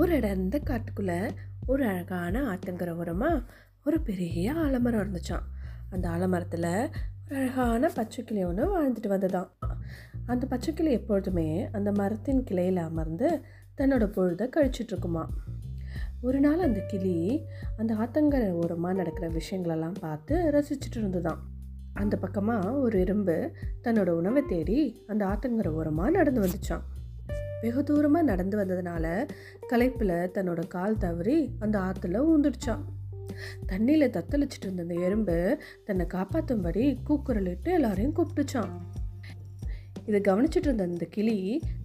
ஒரு இடந்த காட்டுக்குள்ளே ஒரு அழகான ஆத்தங்கரை ஓரமாக ஒரு பெரிய ஆலமரம் இருந்துச்சான் அந்த ஆலமரத்தில் ஒரு அழகான பச்சைக்கிளி ஒன்று வாழ்ந்துட்டு வந்ததாம். அந்த பச்சைக்கிளி எப்பொழுதுமே அந்த மரத்தின் கிளையில் அமர்ந்து தன்னோட பொழுதை கழிச்சிட்ருக்குமா ஒரு நாள் அந்த கிளி அந்த ஆத்தங்கரை ஓரமாக நடக்கிற விஷயங்களெல்லாம் பார்த்து ரசிச்சுட்டு இருந்ததாம். அந்த பக்கமாக ஒரு எறும்பு தன்னோட உணவை தேடி அந்த ஆத்தங்கரை ஓரமாக நடந்து வந்துச்சான் வெகு தூரமாக நடந்து வந்ததுனால களைப்பில் தன்னோட கால் தவறி அந்த ஆற்றுல ஊந்துடுச்சான் தண்ணியில் தத்தளிச்சிட்டு இருந்த அந்த எறும்பு தன்னை காப்பாற்றும்படி கூக்குரலிட்டு எல்லாரையும் கூப்பிட்டுச்சான் இதை கவனிச்சிட்டு இருந்த அந்த கிளி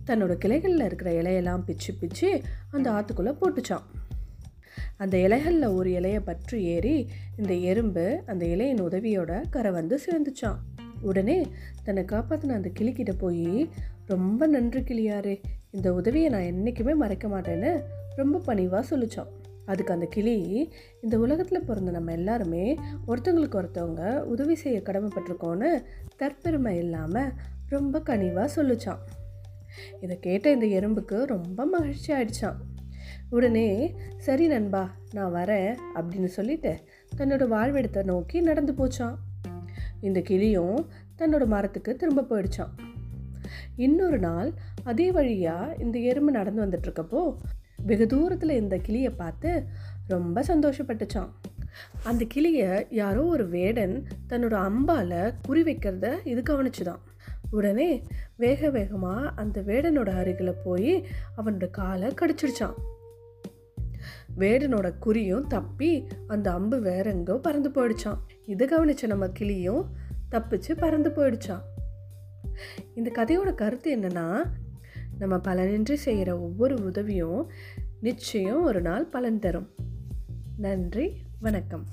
தன்னோட கிளைகளில் இருக்கிற இலையெல்லாம் பிச்சு பிச்சு அந்த ஆற்றுக்குள்ளே போட்டுச்சான் அந்த இலைகளில் ஒரு இலையை பற்றி ஏறி இந்த எறும்பு அந்த இலையின் உதவியோட கரை வந்து சேர்ந்துச்சான் உடனே தன்னை காப்பாற்றின அந்த கிளிக்கிட்ட போய் ரொம்ப நன்றி கிளியாரே இந்த உதவியை நான் என்றைக்குமே மறைக்க மாட்டேன்னு ரொம்ப பணிவாக சொல்லிச்சான். அதுக்கு அந்த கிளி இந்த உலகத்தில் பிறந்த நம்ம எல்லாருமே ஒருத்தவங்களுக்கு ஒருத்தவங்க உதவி செய்ய கடமைப்பட்டிருக்கோன்னு தற்பெருமை இல்லாமல் ரொம்ப கனிவாக சொல்லிச்சான். இதை கேட்ட இந்த எறும்புக்கு ரொம்ப மகிழ்ச்சி ஆயிடுச்சான். உடனே சரி நண்பா நான் வரேன் அப்படின்னு சொல்லிட்டு தன்னோட வாழ்விடத்தை நோக்கி நடந்து போச்சான். இந்த கிளியும் தன்னோட மரத்துக்கு திரும்ப போயிடுச்சான். இன்னொரு நாள் அதே வழியாக இந்த எறும்பு நடந்து வந்துட்டுருக்கப்போ வெகு தூரத்தில் இந்த கிளியை பார்த்து ரொம்ப சந்தோஷப்பட்டுச்சான் அந்த கிளியை யாரோ ஒரு வேடன் தன்னோட அம்பால் குறி வைக்கிறத இது கவனிச்சுதான். உடனே வேக வேகமாக அந்த வேடனோட அருகில் போய் அவனோட காலை கடிச்சிடுச்சான் வேடனோட குறியும் தப்பி அந்த அம்பு வேற எங்கோ பறந்து போயிடுச்சான் இதை கவனிச்ச நம்ம கிளியும் தப்பிச்சு பறந்து போயிடுச்சான் இந்த கதையோட கருத்து என்னன்னா நம்ம பலனின்றி செய்கிற ஒவ்வொரு உதவியும் நிச்சயம் ஒரு நாள் பலன் தரும். நன்றி வணக்கம்.